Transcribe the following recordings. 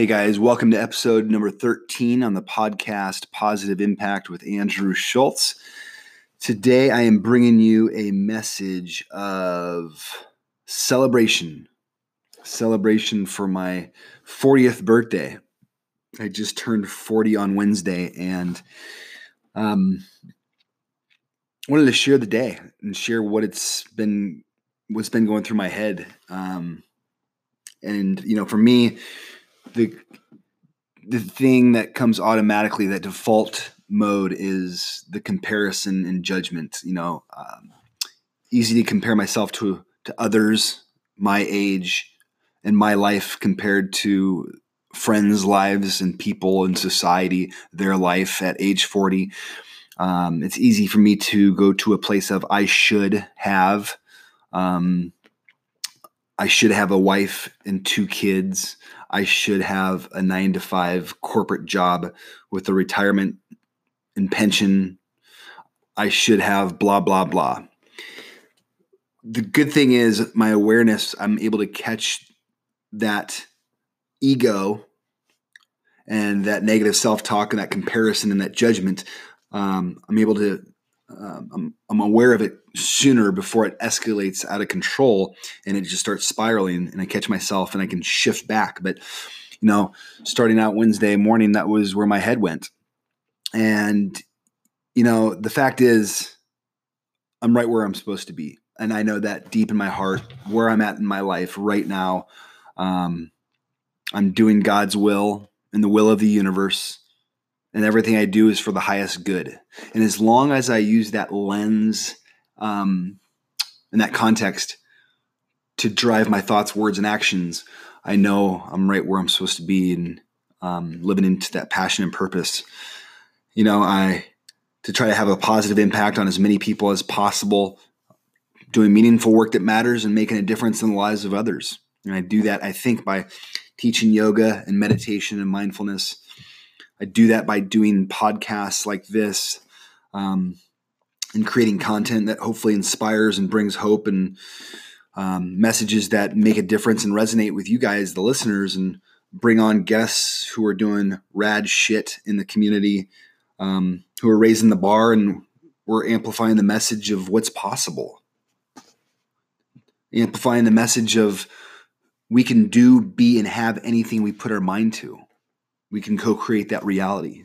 Hey guys, welcome to episode number 13 on the podcast Positive Impact with Andrew Schultz. Today I am bringing you a message of celebration. Celebration for my 40th birthday. I just turned 40 on Wednesday and um, wanted to share the day and share what it's been what's been going through my head. Um, and you know, for me, the the thing that comes automatically, that default mode is the comparison and judgment. You know, um, easy to compare myself to to others my age and my life compared to friends' lives and people in society, their life at age 40. Um, it's easy for me to go to a place of I should have. Um, I should have a wife and two kids. I should have a nine to five corporate job with a retirement and pension. I should have blah, blah, blah. The good thing is, my awareness, I'm able to catch that ego and that negative self talk and that comparison and that judgment. Um, I'm able to um, I'm, I'm aware of it sooner before it escalates out of control and it just starts spiraling and I catch myself and I can shift back. But, you know, starting out Wednesday morning, that was where my head went. And, you know, the fact is, I'm right where I'm supposed to be. And I know that deep in my heart, where I'm at in my life right now, um, I'm doing God's will and the will of the universe and everything I do is for the highest good. And as long as I use that lens um, in that context to drive my thoughts, words, and actions, I know I'm right where I'm supposed to be and um, living into that passion and purpose. You know, I to try to have a positive impact on as many people as possible, doing meaningful work that matters and making a difference in the lives of others. And I do that, I think, by teaching yoga and meditation and mindfulness I do that by doing podcasts like this um, and creating content that hopefully inspires and brings hope and um, messages that make a difference and resonate with you guys, the listeners, and bring on guests who are doing rad shit in the community, um, who are raising the bar and we're amplifying the message of what's possible. Amplifying the message of we can do, be, and have anything we put our mind to we can co create that reality.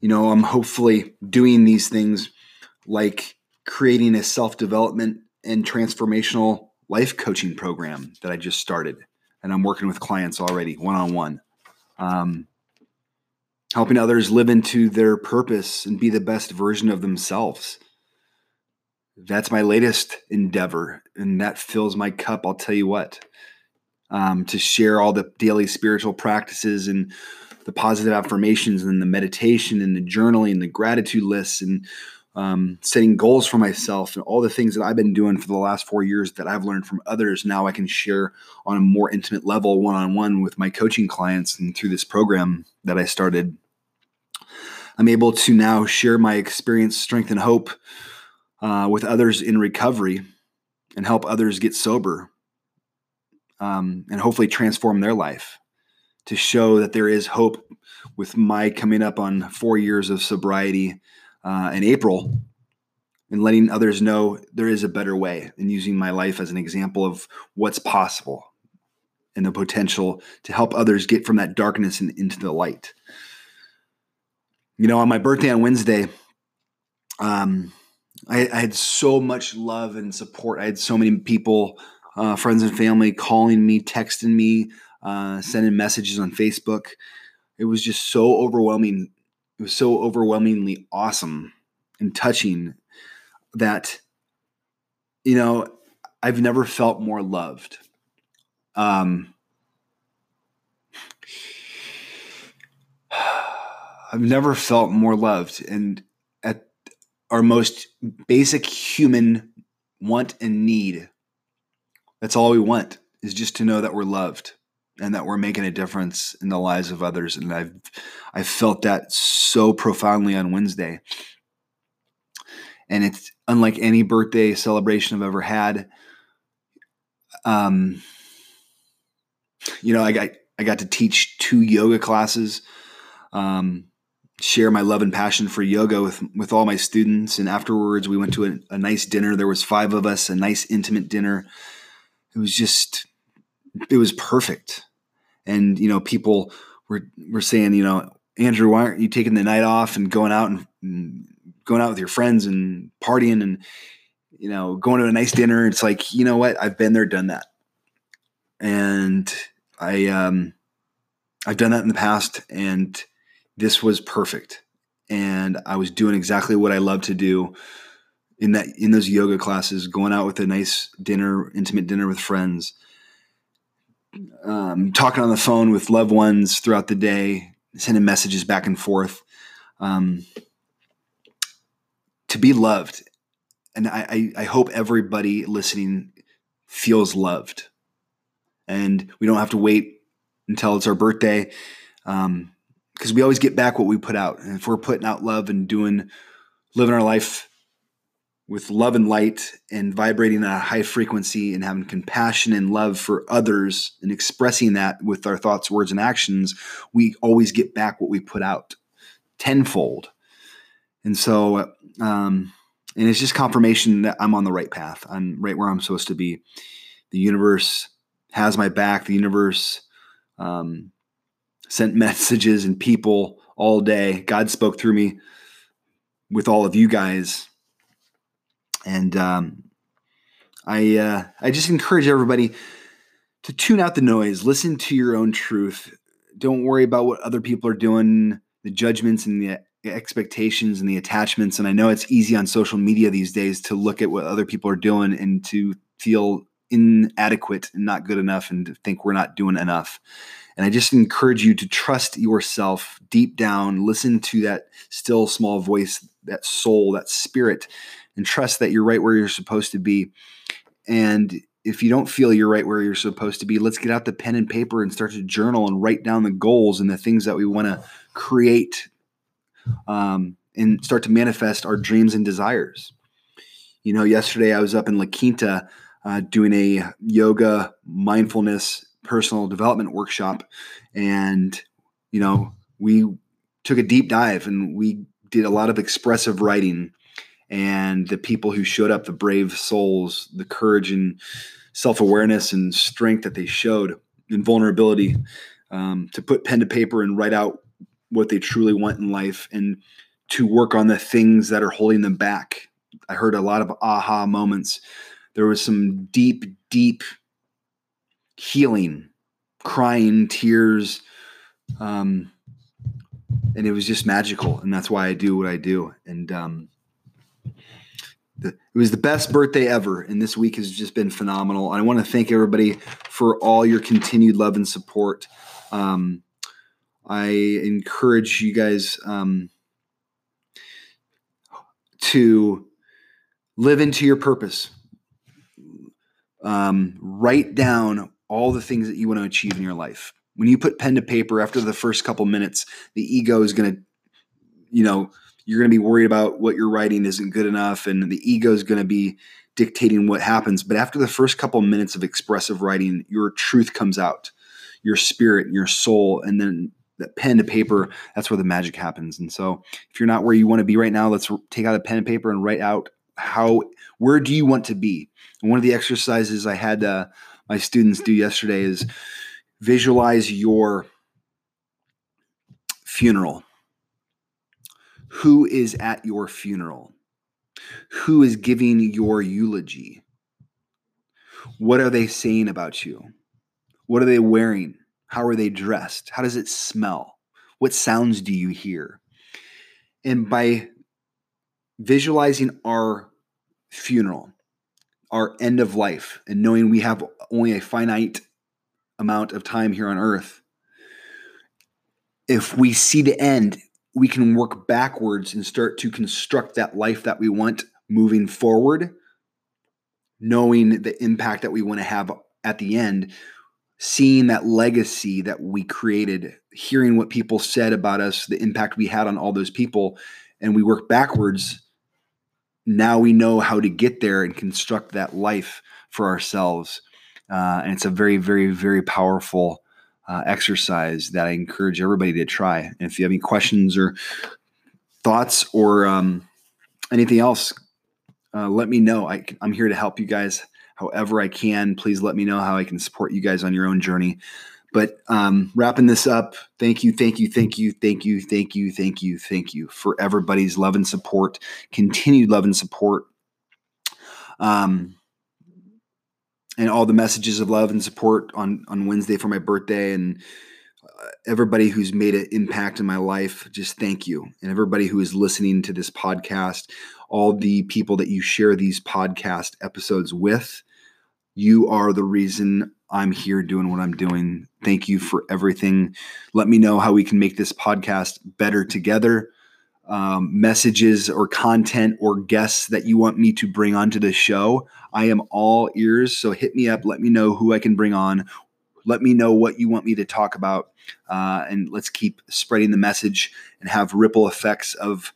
You know, I'm hopefully doing these things like creating a self development and transformational life coaching program that I just started. And I'm working with clients already one on one, helping others live into their purpose and be the best version of themselves. That's my latest endeavor, and that fills my cup. I'll tell you what um, to share all the daily spiritual practices and the positive affirmations and the meditation and the journaling and the gratitude lists and um, setting goals for myself and all the things that I've been doing for the last four years that I've learned from others. Now I can share on a more intimate level, one on one, with my coaching clients and through this program that I started. I'm able to now share my experience, strength, and hope uh, with others in recovery and help others get sober um, and hopefully transform their life to show that there is hope with my coming up on four years of sobriety uh, in April and letting others know there is a better way and using my life as an example of what's possible and the potential to help others get from that darkness and into the light. You know, on my birthday on Wednesday, um, I, I had so much love and support. I had so many people uh, friends and family calling me, texting me, uh, sending messages on Facebook. It was just so overwhelming. It was so overwhelmingly awesome and touching that, you know, I've never felt more loved. Um, I've never felt more loved. And at our most basic human want and need that's all we want is just to know that we're loved and that we're making a difference in the lives of others. And I've I felt that so profoundly on Wednesday. And it's unlike any birthday celebration I've ever had. Um, you know, I got I got to teach two yoga classes, um, share my love and passion for yoga with with all my students, and afterwards we went to a, a nice dinner. There was five of us, a nice intimate dinner. It was just, it was perfect, and you know people were were saying, you know, Andrew, why aren't you taking the night off and going out and, and going out with your friends and partying and you know going to a nice dinner? It's like you know what, I've been there, done that, and I um, I've done that in the past, and this was perfect. And I was doing exactly what I love to do in that in those yoga classes, going out with a nice dinner, intimate dinner with friends, um, talking on the phone with loved ones throughout the day, sending messages back and forth. Um, to be loved, and I, I, I hope everybody listening feels loved and we don't have to wait until it's our birthday because um, we always get back what we put out. And if we're putting out love and doing, living our life with love and light and vibrating at a high frequency and having compassion and love for others and expressing that with our thoughts, words, and actions, we always get back what we put out tenfold. And so, um, and it's just confirmation that I'm on the right path. I'm right where I'm supposed to be. The universe has my back. The universe um, sent messages and people all day. God spoke through me with all of you guys, and um, I uh, I just encourage everybody to tune out the noise. Listen to your own truth. Don't worry about what other people are doing, the judgments and the expectations and the attachments. And I know it's easy on social media these days to look at what other people are doing and to feel inadequate and not good enough and think we're not doing enough. And I just encourage you to trust yourself deep down, listen to that still small voice, that soul, that spirit, and trust that you're right where you're supposed to be. And if you don't feel you're right where you're supposed to be, let's get out the pen and paper and start to journal and write down the goals and the things that we want to create um, and start to manifest our dreams and desires. You know, yesterday I was up in La Quinta uh, doing a yoga mindfulness personal development workshop and you know we took a deep dive and we did a lot of expressive writing and the people who showed up the brave souls the courage and self-awareness and strength that they showed and vulnerability um, to put pen to paper and write out what they truly want in life and to work on the things that are holding them back i heard a lot of aha moments there was some deep, deep healing, crying, tears. Um, and it was just magical. And that's why I do what I do. And um, it was the best birthday ever. And this week has just been phenomenal. I want to thank everybody for all your continued love and support. Um, I encourage you guys um, to live into your purpose um, write down all the things that you want to achieve in your life. When you put pen to paper after the first couple minutes, the ego is going to, you know, you're going to be worried about what you're writing isn't good enough, and the ego is going to be dictating what happens. But after the first couple minutes of expressive writing, your truth comes out, your spirit, your soul, and then that pen to paper, that's where the magic happens. And so, if you're not where you want to be right now, let's take out a pen and paper and write out how where do you want to be and one of the exercises i had uh, my students do yesterday is visualize your funeral who is at your funeral? Who is giving your eulogy? What are they saying about you? What are they wearing? How are they dressed? How does it smell? What sounds do you hear? And by visualizing our funeral, our end of life, and knowing we have only a finite amount of time here on earth, if we see the end, we can work backwards and start to construct that life that we want moving forward, knowing the impact that we want to have at the end, seeing that legacy that we created, hearing what people said about us, the impact we had on all those people, and we work backwards now we know how to get there and construct that life for ourselves. Uh, and it's a very, very, very powerful uh, exercise that I encourage everybody to try. And if you have any questions or thoughts or um, anything else, uh, let me know. I, I'm here to help you guys however I can. Please let me know how I can support you guys on your own journey. But um, wrapping this up, thank you, thank you, thank you, thank you, thank you, thank you, thank you for everybody's love and support, continued love and support. Um, and all the messages of love and support on on Wednesday for my birthday and uh, everybody who's made an impact in my life just thank you and everybody who is listening to this podcast all the people that you share these podcast episodes with you are the reason I'm here doing what I'm doing. Thank you for everything. Let me know how we can make this podcast better together. Um, messages or content or guests that you want me to bring onto the show. I am all ears. So hit me up. Let me know who I can bring on. Let me know what you want me to talk about. Uh, and let's keep spreading the message and have ripple effects of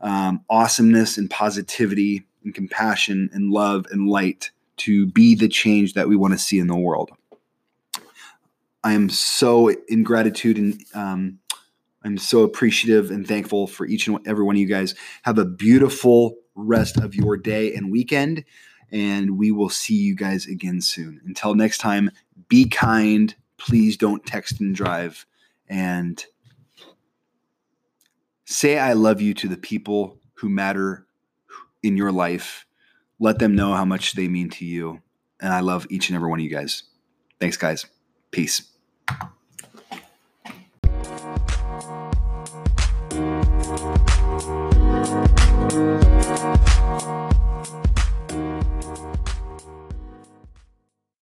um, awesomeness and positivity and compassion and love and light to be the change that we want to see in the world. I am so in gratitude and um, I'm so appreciative and thankful for each and every one of you guys. Have a beautiful rest of your day and weekend, and we will see you guys again soon. Until next time, be kind. Please don't text and drive. And say I love you to the people who matter in your life let them know how much they mean to you. And I love each and every one of you guys. Thanks, guys. Peace.